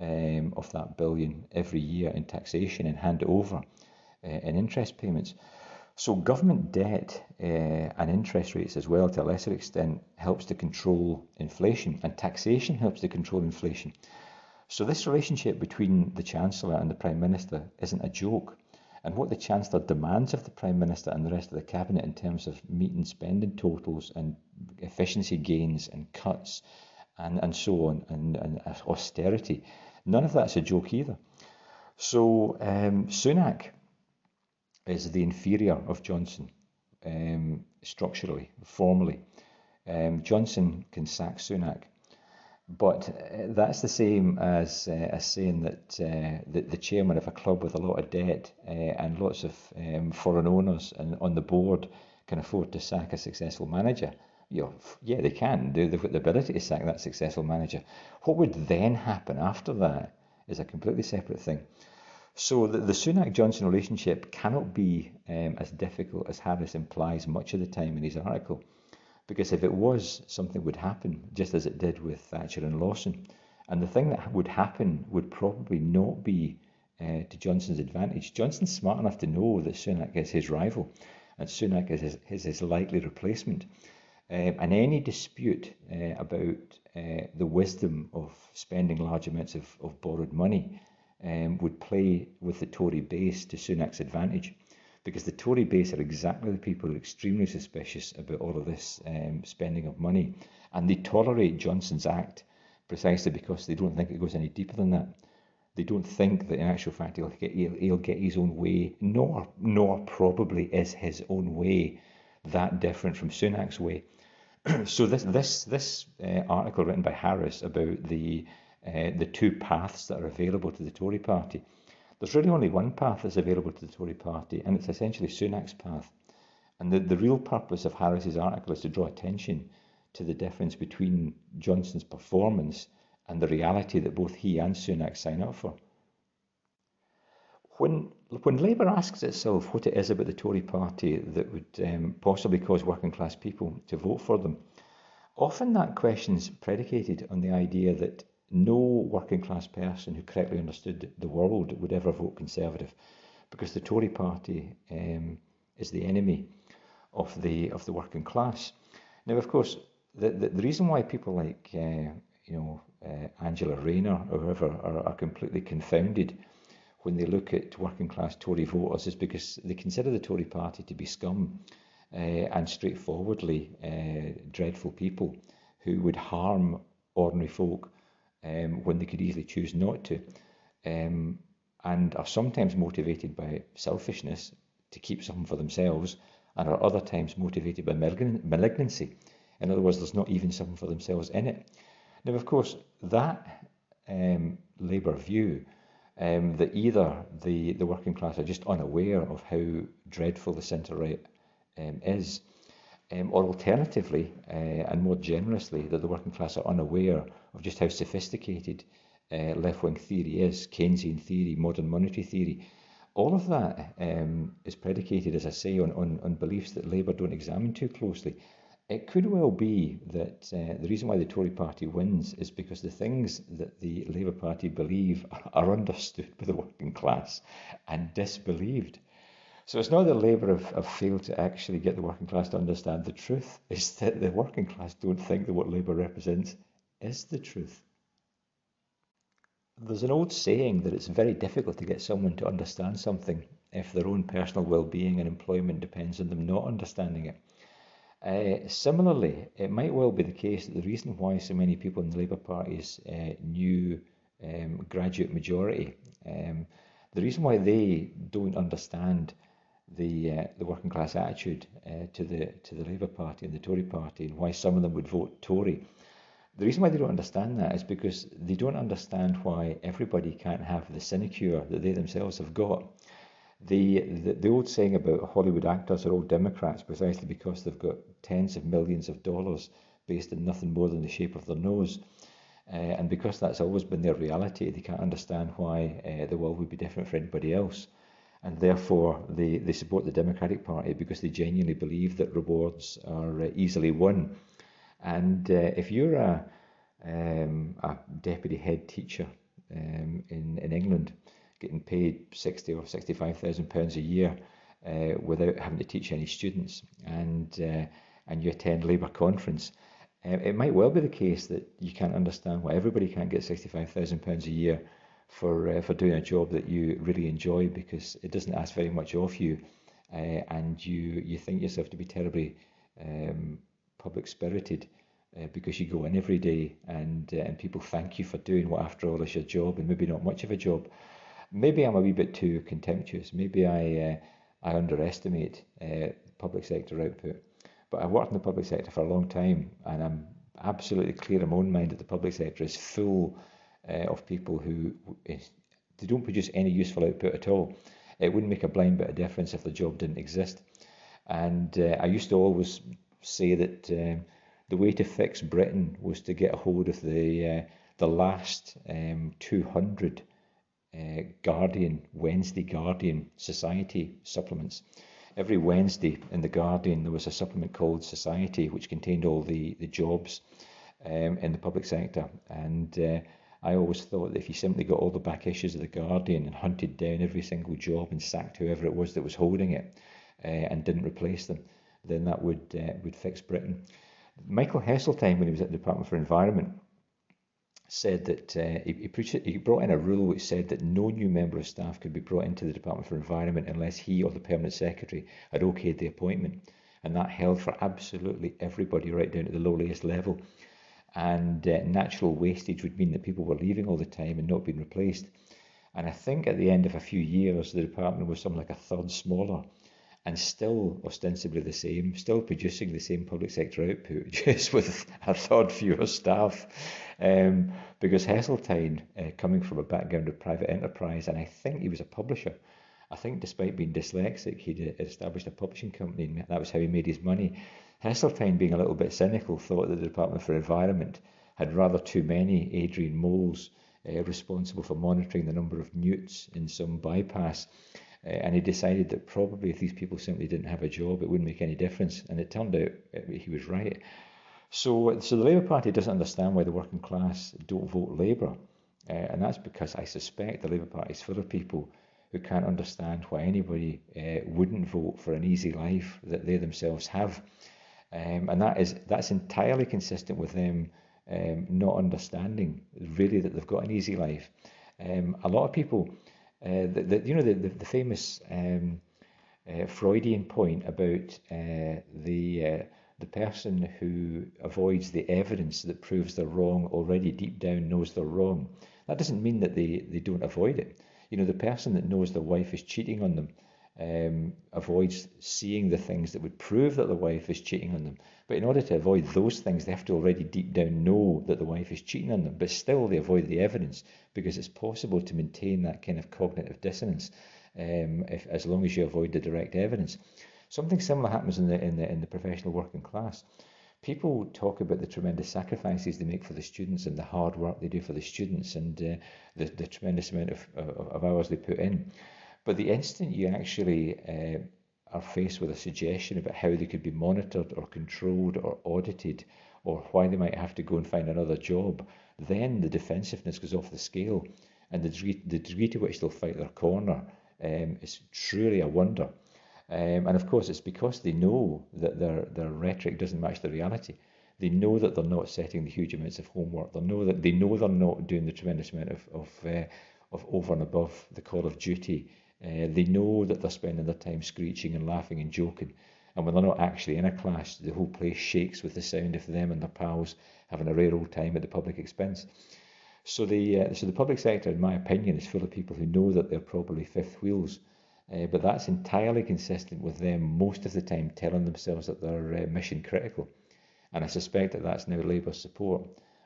um, of that billion every year in taxation and hand it over uh, in interest payments. So government debt uh, and interest rates as well, to a lesser extent, helps to control inflation, and taxation helps to control inflation. So this relationship between the Chancellor and the Prime Minister isn't a joke. And what the Chancellor demands of the Prime Minister and the rest of the Cabinet in terms of meeting spending totals and efficiency gains and cuts and, and so on, and, and austerity, none of that's a joke either. So um, Sunak is the inferior of Johnson um, structurally, formally. Um, Johnson can sack Sunak, but uh, that's the same as uh, as saying that uh, the, chairman of a club with a lot of debt uh, and lots of um, foreign owners and on the board can afford to sack a successful manager. You know, yeah, they can. They've got the ability to sack that successful manager. What would then happen after that is a completely separate thing. So the, the Sunak Johnson relationship cannot be um, as difficult as Harris implies much of the time in his article. Because if it was, something would happen, just as it did with Thatcher and Lawson. And the thing that would happen would probably not be uh, to Johnson's advantage. Johnson's smart enough to know that Sunak is his rival and Sunak is his, is his likely replacement. Um, and any dispute uh, about uh, the wisdom of spending large amounts of, of borrowed money um, would play with the Tory base to Sunak's advantage. Because the Tory base are exactly the people who are extremely suspicious about all of this um, spending of money. And they tolerate Johnson's Act precisely because they don't think it goes any deeper than that. They don't think that in actual fact he'll get, he'll, he'll get his own way, nor, nor probably is his own way that different from Sunak's way. so this this this uh, article written by Harris about the uh, the two paths that are available to the Tory party. There's really only one path that's available to the Tory party, and it's essentially Sunak's path. And the, the real purpose of Harris's article is to draw attention to the difference between Johnson's performance and the reality that both he and Sunak sign up for. When, when Labour asks itself what it is about the Tory party that would um, possibly cause working class people to vote for them, often that question's predicated on the idea that no working class person who correctly understood the world would ever vote Conservative because the Tory party um, is the enemy of the of the working class. Now, of course, the, the, the reason why people like uh, you know uh, Angela Rayner or whoever are, are completely confounded when they look at working class Tory voters is because they consider the Tory party to be scum uh, and straightforwardly uh, dreadful people who would harm ordinary folk um, when they could easily choose not to, um, and are sometimes motivated by selfishness to keep something for themselves, and are other times motivated by malignancy. In other words, there's not even something for themselves in it. Now, of course, that um, Labour view um, that either the, the working class are just unaware of how dreadful the centre right um, is, um, or alternatively, uh, and more generously, that the working class are unaware of just how sophisticated uh, left wing theory is, Keynesian theory, modern monetary theory. All of that um, is predicated, as I say, on, on, on beliefs that Labour don't examine too closely. It could well be that uh, the reason why the Tory party wins is because the things that the Labour Party believe are understood by the working class and disbelieved. So it's not the Labour have, have failed to actually get the working class to understand the truth, it's that the working class don't think that what Labour represents is the truth. There's an old saying that it's very difficult to get someone to understand something if their own personal well-being and employment depends on them not understanding it. Uh, similarly, it might well be the case that the reason why so many people in the Labour Party's uh, new um, graduate majority, um, the reason why they don't understand the uh, the working class attitude uh, to the to the Labour Party and the Tory Party, and why some of them would vote Tory. The reason why they don't understand that is because they don't understand why everybody can't have the sinecure that they themselves have got. The, the, the old saying about Hollywood actors are all Democrats precisely because they've got tens of millions of dollars based on nothing more than the shape of their nose. Uh, and because that's always been their reality, they can't understand why uh, the world would be different for anybody else. And therefore, they, they support the Democratic Party because they genuinely believe that rewards are uh, easily won. And uh, if you're a, um, a deputy head teacher um, in, in England, getting paid sixty or sixty-five thousand pounds a year uh, without having to teach any students, and uh, and you attend Labour conference, uh, it might well be the case that you can't understand why everybody can't get sixty-five thousand pounds a year for uh, for doing a job that you really enjoy because it doesn't ask very much of you, uh, and you you think yourself to be terribly um, public spirited. Uh, because you go in every day and uh, and people thank you for doing what after all is your job and maybe not much of a job maybe I'm a wee bit too contemptuous. Maybe I uh, I underestimate uh, public sector output. But I've worked in the public sector for a long time, and I'm absolutely clear in my own mind that the public sector is full uh, of people who is, they don't produce any useful output at all. It wouldn't make a blind bit of difference if the job didn't exist. And uh, I used to always say that um, the way to fix Britain was to get a hold of the uh, the last um, 200 uh, Guardian, Wednesday Guardian Society supplements. Every Wednesday in the Guardian there was a supplement called Society which contained all the, the jobs um, in the public sector. And uh, I always thought that if you simply got all the back issues of the Guardian and hunted down every single job and sacked whoever it was that was holding it uh, and didn't replace them, then that would uh, would fix Britain. Michael Heseltine, when he was at the Department for Environment, said that uh, he, he, brought in a rule which said that no new member of staff could be brought into the Department for Environment unless he or the permanent secretary had okayed the appointment. And that held for absolutely everybody right down to the lowest level. And uh, natural wastage would mean that people were leaving all the time and not being replaced. And I think at the end of a few years, the department was something like a third smaller and still ostensibly the same, still producing the same public sector output, just with a third fewer staff. Um, because Heseltine, uh, coming from a background of private enterprise, and I think he was a publisher. I think despite being dyslexic, he'd uh, established a publishing company, and that was how he made his money. Heseltine, being a little bit cynical, thought that the Department for Environment had rather too many Adrian moles uh, responsible for monitoring the number of newts in some bypass. Uh, and he decided that probably if these people simply didn't have a job, it wouldn't make any difference. And it turned out uh, he was right. So, so the Labour Party doesn't understand why the working class don't vote Labour. Uh, and that's because I suspect the Labour Party is full of people who can't understand why anybody uh, wouldn't vote for an easy life that they themselves have. Um, and that is that's entirely consistent with them um, not understanding really that they've got an easy life. Um, a lot of people uh, the, the, you know the the, the famous um, uh, Freudian point about uh, the uh, the person who avoids the evidence that proves they're wrong already deep down knows they're wrong. That doesn't mean that they, they don't avoid it. You know, the person that knows their wife is cheating on them um, avoids seeing the things that would prove that the wife is cheating on them. But in order to avoid those things, they have to already deep down know that the wife is cheating on them. But still, they avoid the evidence because it's possible to maintain that kind of cognitive dissonance um, if, as long as you avoid the direct evidence. Something similar happens in the, in the, in the professional working class. People talk about the tremendous sacrifices they make for the students and the hard work they do for the students and uh, the, the tremendous amount of, of, of hours they put in. But the instant you actually uh, are faced with a suggestion about how they could be monitored or controlled or audited or why they might have to go and find another job, then the defensiveness goes off the scale and the degree, the degree to which they'll fight their corner um, is truly a wonder. Um, and of course, it's because they know that their, their rhetoric doesn't match the reality. They know that they're not setting the huge amounts of homework. They know that they know they're not doing the tremendous amount of, of, uh, of over and above the call of duty uh, they know that they're spending their time screeching and laughing and joking. And when they're not actually in a clash, the whole place shakes with the sound of them and their pals having a rare old time at the public expense. So the, uh, so the public sector, in my opinion, is full of people who know that they're probably fifth wheels. Uh, but that's entirely consistent with them most of the time telling themselves that they're uh, mission critical. And I suspect that that's now Labour's support.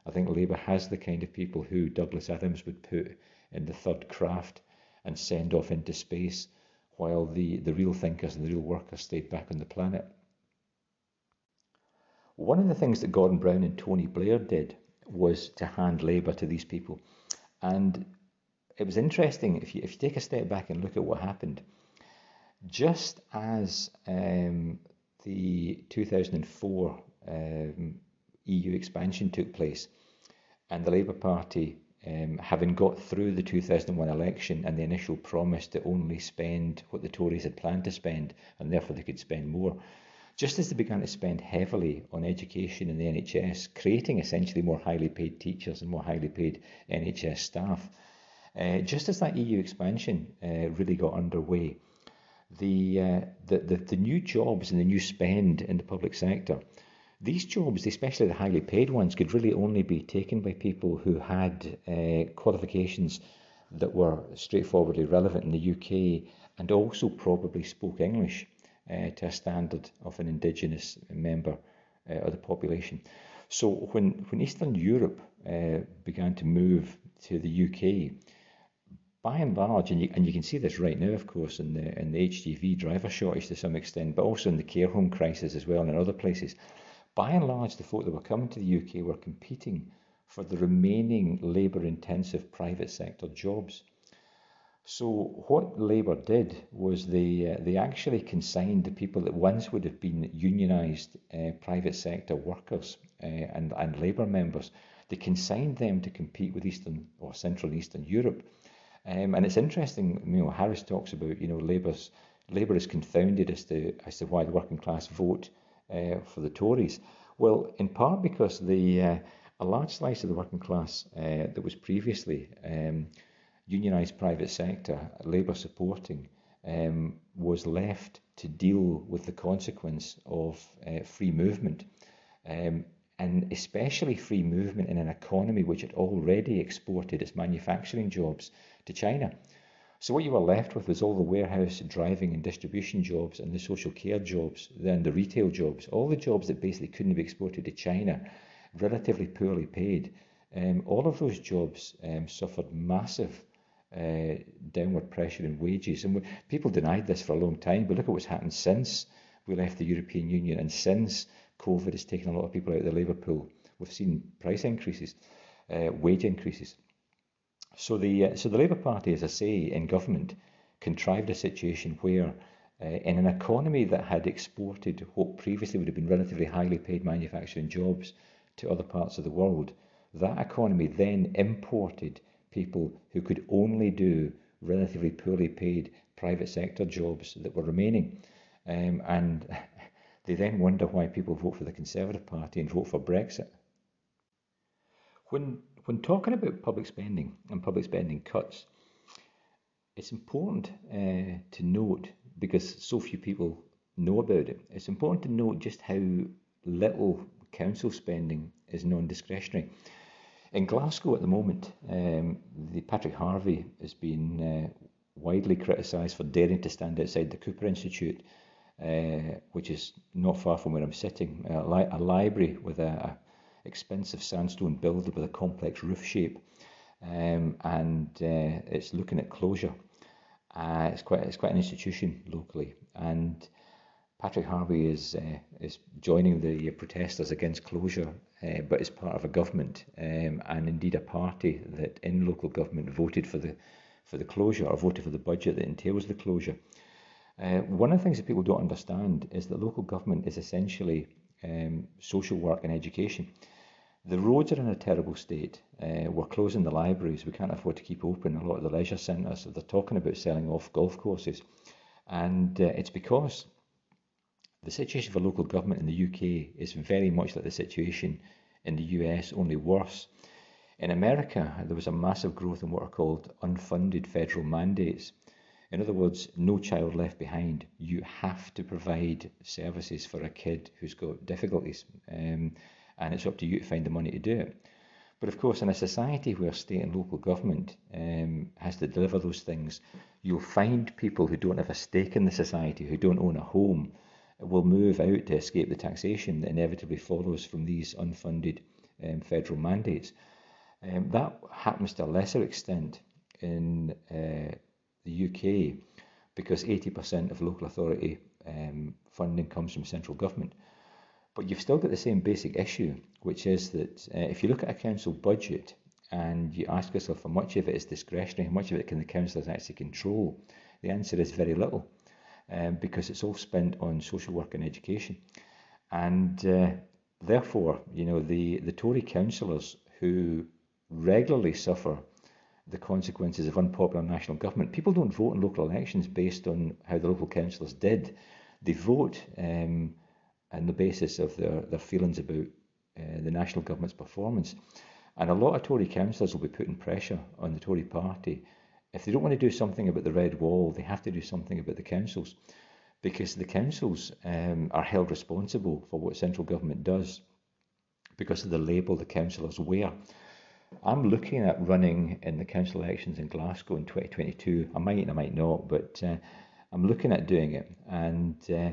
I think Labour has the kind of people who Douglas Adams would put in the third craft and send off into space while the, the real thinkers and the real workers stayed back on the planet. One of the things that Gordon Brown and Tony Blair did was to hand labour to these people. And it was interesting if you, if you take a step back and look at what happened. Just as um, the 2004 um, EU expansion took place and the Labour Party um, having got through the 2001 election and the initial promise to only spend what the Tories had planned to spend, and therefore they could spend more, just as they began to spend heavily on education and the NHS, creating essentially more highly paid teachers and more highly paid NHS staff, uh, just as that EU expansion uh, really got underway, the, uh, the, the, the new jobs and the new spend in the public sector these jobs, especially the highly paid ones, could really only be taken by people who had uh, qualifications that were straightforwardly relevant in the UK and also probably spoke English uh, to a standard of an indigenous member uh, of the population. So when, when Eastern Europe began to move to the UK, by and large, and you, and you can see this right now, of course, in the, in the HGV driver shortage to some extent, but also in the care home crisis as well and in other places, by and large, the folk that were coming to the UK were competing for the remaining labour intensive private sector jobs. So, what Labour did was they, uh, they actually consigned the people that once would have been unionised uh, private sector workers uh, and, and Labour members, they consigned them to compete with Eastern or Central and Eastern Europe. Um, and it's interesting, you know, Harris talks about, you know, Labour's Labour is confounded as to as to why the working class vote uh, for the Tories. Well, in part because the uh, a large slice of the working class uh, that was previously um, unionised private sector, labour supporting, um, was left to deal with the consequence of uh, free movement. Um, and especially free movement in an economy which had already exported its manufacturing jobs to China. So what you were left with was all the warehouse, driving and distribution jobs and the social care jobs, then the retail jobs, all the jobs that basically couldn't be exported to China, relatively poorly paid. Um, all of those jobs um, suffered massive uh, downward pressure in wages. And we, people denied this for a long time, but look at what's happened since we left the European Union and since COVID has taken a lot of people out of the labour pool. We've seen price increases, uh, wage increases. So the uh, so the Labour Party, as I say, in government, contrived a situation where, uh, in an economy that had exported what previously would have been relatively highly paid manufacturing jobs to other parts of the world, that economy then imported people who could only do relatively poorly paid private sector jobs that were remaining, um, and they then wonder why people vote for the Conservative Party and vote for Brexit. When when talking about public spending and public spending cuts, it's important uh, to note because so few people know about it. It's important to note just how little council spending is non-discretionary. In Glasgow at the moment, um, the Patrick Harvie has been uh, widely criticised for daring to stand outside the Couper Institute, uh, which is not far from where I'm sitting, a, li- a library with a, expensive sandstone building with a complex roof shape, um, and uh, it's looking at closure. Uh, it's quite it's quite an institution locally, and Patrick Harvie is uh, is joining the protesters against closure, uh, but is part of a government um, and indeed a party that in local government voted for the for the closure or voted for the budget that entails the closure. Uh, one of the things that people don't understand is that local government is essentially um, social work and education. The roads are in a terrible state. Uh, we're closing the libraries. We can't afford to keep open a lot of the leisure centres. They're talking about selling off golf courses. And uh, it's because the situation for local government in the UK is very much like the situation in the US, only worse. In America, there was a massive growth in what are called unfunded federal mandates. In other words, no child left behind. You have to provide services for a kid who's got difficulties. Um, and it's up to you to find the money to do it. But of course, in a society where state and local government um, has to deliver those things, you'll find people who don't have a stake in the society, who don't own a home, will move out to escape the taxation that inevitably follows from these unfunded um, federal mandates. Um, that happens to a lesser extent in uh, the UK because 80% of local authority um, funding comes from central government. But you've still got the same basic issue, which is that uh, if you look at a council budget and you ask yourself how much of it is discretionary, how much of it can the councillors actually control, the answer is very little, um, because it's all spent on social work and education. And uh, therefore, you know, the, the Tory councillors who regularly suffer the consequences of unpopular national government. People don't vote in local elections based on how the local councillors did. They vote um, and the basis of their, their feelings about uh, the national government's performance. And a lot of Tory councillors will be putting pressure on the Tory party. If they don't want to do something about the red wall, they have to do something about the councils because the councils um, are held responsible for what central government does because of the label the councillors wear. I'm looking at running in the council elections in Glasgow in 2022. I might and I might not, but uh, I'm looking at doing it. And uh,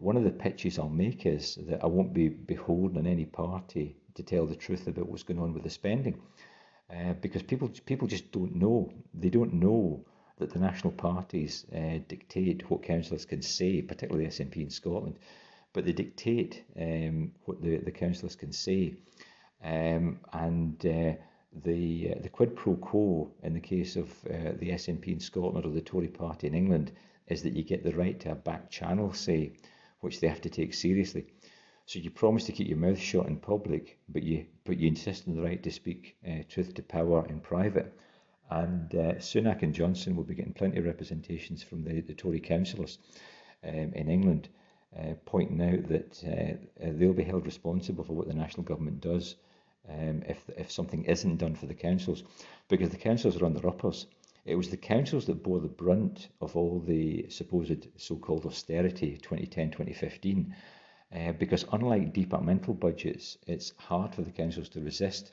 one of the pitches I'll make is that I won't be beholden on any party to tell the truth about what's going on with the spending, uh, because people people just don't know. They don't know that the national parties uh, dictate what councillors can say, particularly the SNP in Scotland, but they dictate um, what the, the councillors can say, um, and uh, the uh, the quid pro quo in the case of uh, the SNP in Scotland or the Tory party in England is that you get the right to a back channel say which they have to take seriously. So you promise to keep your mouth shut in public, but you but you insist on the right to speak uh, truth to power in private. And uh, Sunak and Johnson will be getting plenty of representations from the, the Tory councillors um, in England uh, pointing out that they'll be held responsible for what the national government does um, if, if something isn't done for the councils, because the councils are on their uppers. It was the councils that bore the brunt of all the supposed so-called austerity 2010-2015, uh, because unlike departmental budgets, it's hard for the councils to resist.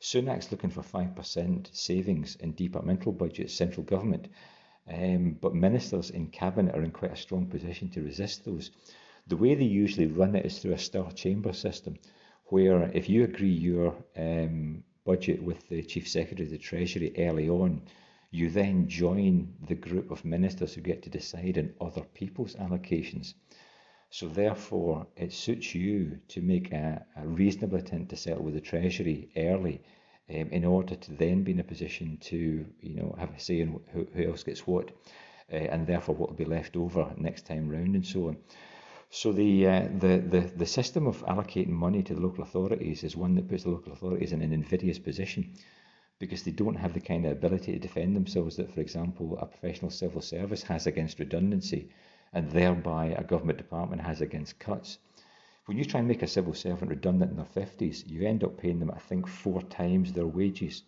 Sunak's looking for 5% savings in departmental budgets, central government, um, but ministers in cabinet are in quite a strong position to resist those. The way they usually run it is through a star chamber system, where if you agree your um, budget with the Chief Secretary of the Treasury early on, you then join the group of ministers who get to decide on other people's allocations. So therefore, it suits you to make a, a reasonable attempt to settle with the Treasury early um, in order to then be in a position to, you know, have a say in who, who else gets what, uh, and therefore what will be left over next time round and so on. So the, uh, the, the, the system of allocating money to the local authorities is one that puts the local authorities in an invidious position because they don't have the kind of ability to defend themselves that, for example, a professional civil service has against redundancy and thereby a government department has against cuts. When you try and make a civil servant redundant in their 50s, you end up paying them, I think, four times their wages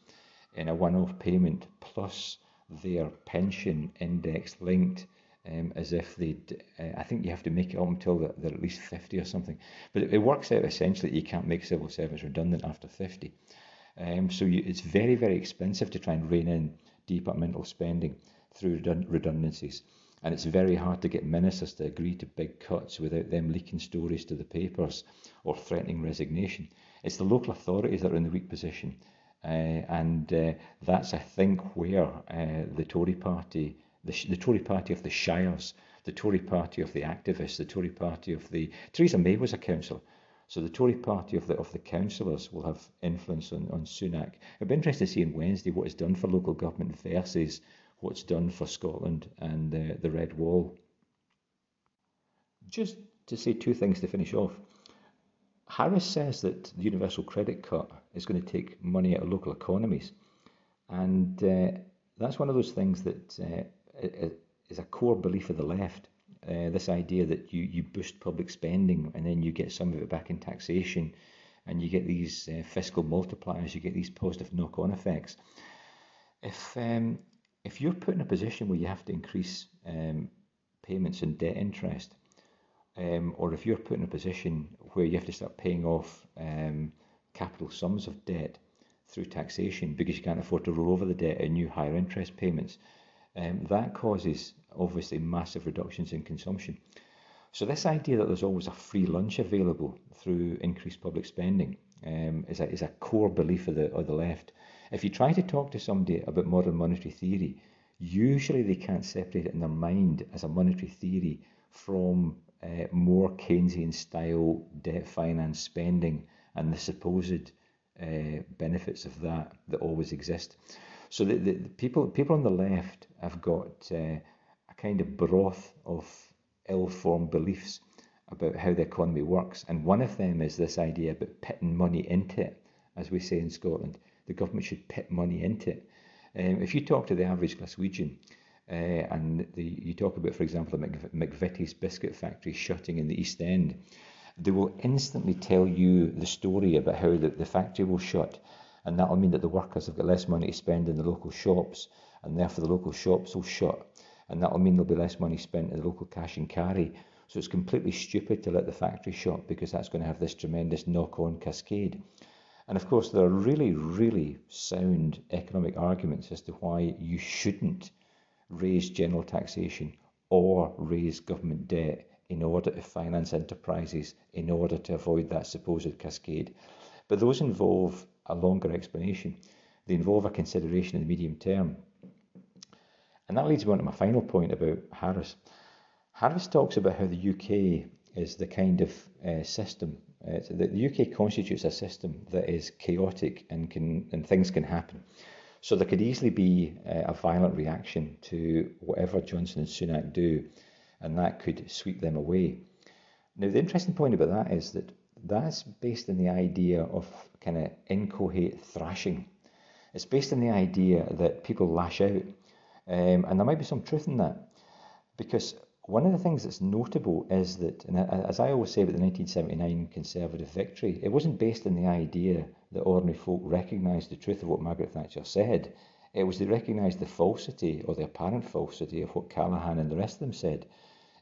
in a one off payment plus their pension index linked um, as if they, uh, I think you have to make it up until they're, they're at least 50 or something. But it, it, works out essentially that you can't make civil servants redundant after 50. Um, so you, it's very, very expensive to try and rein in departmental spending through redundancies. And it's very hard to get ministers to agree to big cuts without them leaking stories to the papers or threatening resignation. It's the local authorities that are in the weak position. Uh, and uh, that's, I think, where uh, the Tory party the, the Tory party of the Shires, the Tory party of the activists, the Tory party of the Theresa May was a councillor. So the Tory party of the of the councillors will have influence on, on Sunak. It'll be interesting to see on Wednesday what is done for local government versus what's done for Scotland and the, the Red Wall. Just to say two things to finish off. Harris says that the universal credit cut is going to take money out of local economies. And uh, that's one of those things that uh, is a core belief of the left. Uh, this idea that you, you boost public spending and then you get some of it back in taxation and you get these uh, fiscal multipliers, you get these positive knock on effects. If, um, if you're put in a position where you have to increase um, payments and debt interest, um, or if you're put in a position where you have to start paying off um, capital sums of debt through taxation because you can't afford to roll over the debt and new higher interest payments, um, that causes obviously massive reductions in consumption. So this idea that there's always a free lunch available through increased public spending um, is, a, is a core belief of the, of the left. If you try to talk to somebody about modern monetary theory, usually they can't separate it in their mind as a monetary theory from uh, more Keynesian style debt finance spending and the supposed uh, benefits of that that always exist. So the, the, the people people on the left have got uh, kind of broth of ill-formed beliefs about how the economy works, and one of them is this idea about pitting money into it, as we say in Scotland. The government should pit money into it. Um, if you talk to the average Glaswegian, uh, and the, you talk about, for example, the McVitie's biscuit factory shutting in the East End, they will instantly tell you the story about how the, the factory will shut and that'll mean that the workers have got less money to spend in the local shops, and therefore the local shops will shut, and that'll mean there'll be less money spent in the local cash and carry. So it's completely stupid to let the factory shop because that's going to have this tremendous knock-on cascade. And of course, there are really, really sound economic arguments as to why you shouldn't raise general taxation or raise government debt in order to finance enterprises, in order to avoid that supposed cascade. But those involve a longer explanation. They involve a consideration in the medium term. And that leads me on to my final point about Harris. Harris talks about how the UK is the kind of uh, system, uh, the, UK constitutes a system that is chaotic and, can, and things can happen. So there could easily be uh, a violent reaction to whatever Johnson and Sunak do, and that could sweep them away. Now, the interesting point about that is that that's based on the idea of kind of incoherent thrashing. It's based on the idea that people lash out. Um, and there might be some truth in that. Because one of the things that's notable is that, and as I always say about the 1979 Conservative victory, it wasn't based on the idea that ordinary folk recognised the truth of what Margaret Thatcher said. It was they recognised the falsity or the apparent falsity of what Callaghan and the rest of them said.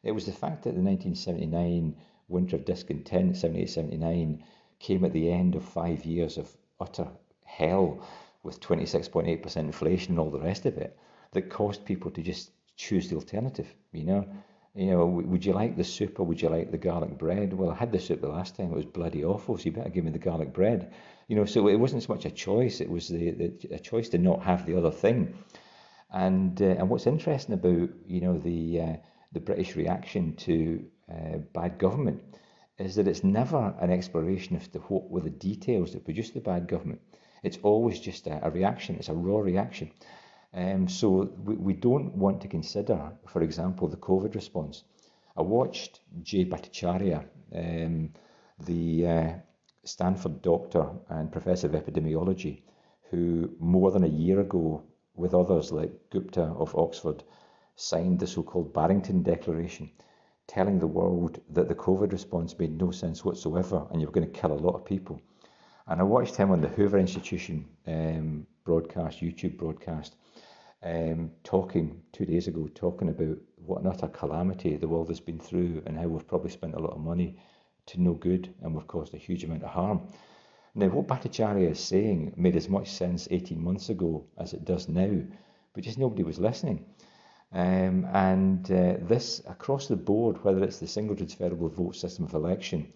It was the fact that the 1979 winter of discontent, 78 79, came at the end of five years of utter hell with 26.8% inflation and all the rest of it that caused people to just choose the alternative, you know. You know, would you like the soup or would you like the garlic bread? Well, I had the soup the last time. It was bloody awful. So you better give me the garlic bread. You know, so it wasn't so much a choice. It was the, the a choice to not have the other thing. And uh, and what's interesting about you know the uh, the British reaction to uh, bad government is that it's never an exploration of the, what were the details that produced the bad government. It's always just a, a reaction. It's a raw reaction. Um, so we, we don't want to consider, for example, the COVID response. I watched Jay Bhattacharya, um, the uh, Stanford doctor and professor of epidemiology, who more than a year ago, with others like Gupta of Oxford, signed the so-called Barrington Declaration, telling the world that the COVID response made no sense whatsoever and you were going to kill a lot of people. And I watched him on the Hoover Institution um, broadcast, YouTube broadcast, um, talking two days ago, talking about what an utter calamity the world has been through and how we've probably spent a lot of money to no good and we've caused a huge amount of harm. Now, what Bhattacharya is saying made as much sense 18 months ago as it does now, but just nobody was listening. Um, and uh, this, across the board, whether it's the single transferable vote system of election,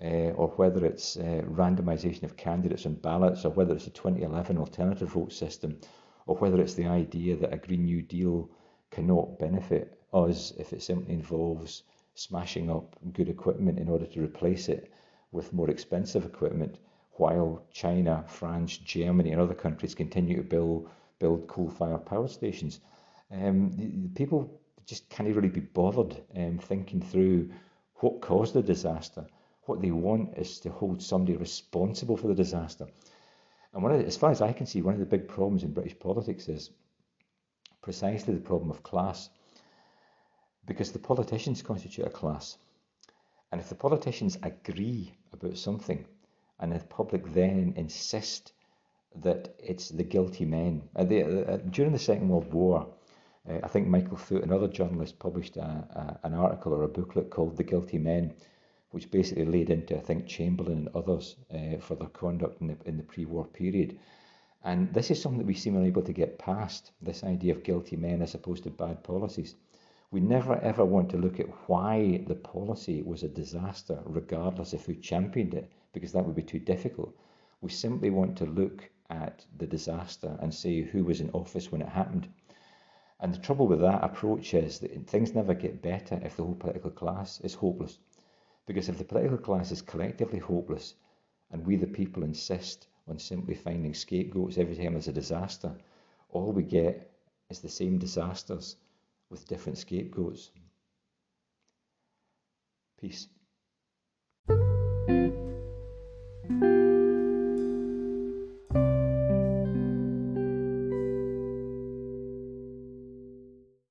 uh, or whether it's uh, randomisation of candidates on ballots, or whether it's a 2011 alternative vote system, or whether it's the idea that a Green New Deal cannot benefit us if it simply involves smashing up good equipment in order to replace it with more expensive equipment, while China, France, Germany, and other countries continue to build build coal-fired power stations. Um, people just can't really be bothered um, thinking through what caused the disaster. What they want is to hold somebody responsible for the disaster. And one of the, as far as I can see, one of the big problems in British politics is precisely the problem of class. Because the politicians constitute a class. And if the politicians agree about something, and the public then insist that it's the guilty men. Uh, they, uh, during the Second World War, uh, I think Michael Foot, another journalist, published a, a, an article or a booklet called The Guilty Men, which basically laid into, I think, Chamberlain and others uh, for their conduct in the, in the pre-war period. And this is something that we seem unable to get past, this idea of guilty men as opposed to bad policies. We never ever want to look at why the policy was a disaster, regardless of who championed it, because that would be too difficult. We simply want to look at the disaster and say who was in office when it happened. And the trouble with that approach is that things never get better if the whole political class is hopeless. Because if the political class is collectively hopeless and we the people insist on simply finding scapegoats every time there's a disaster, all we get is the same disasters with different scapegoats. Peace.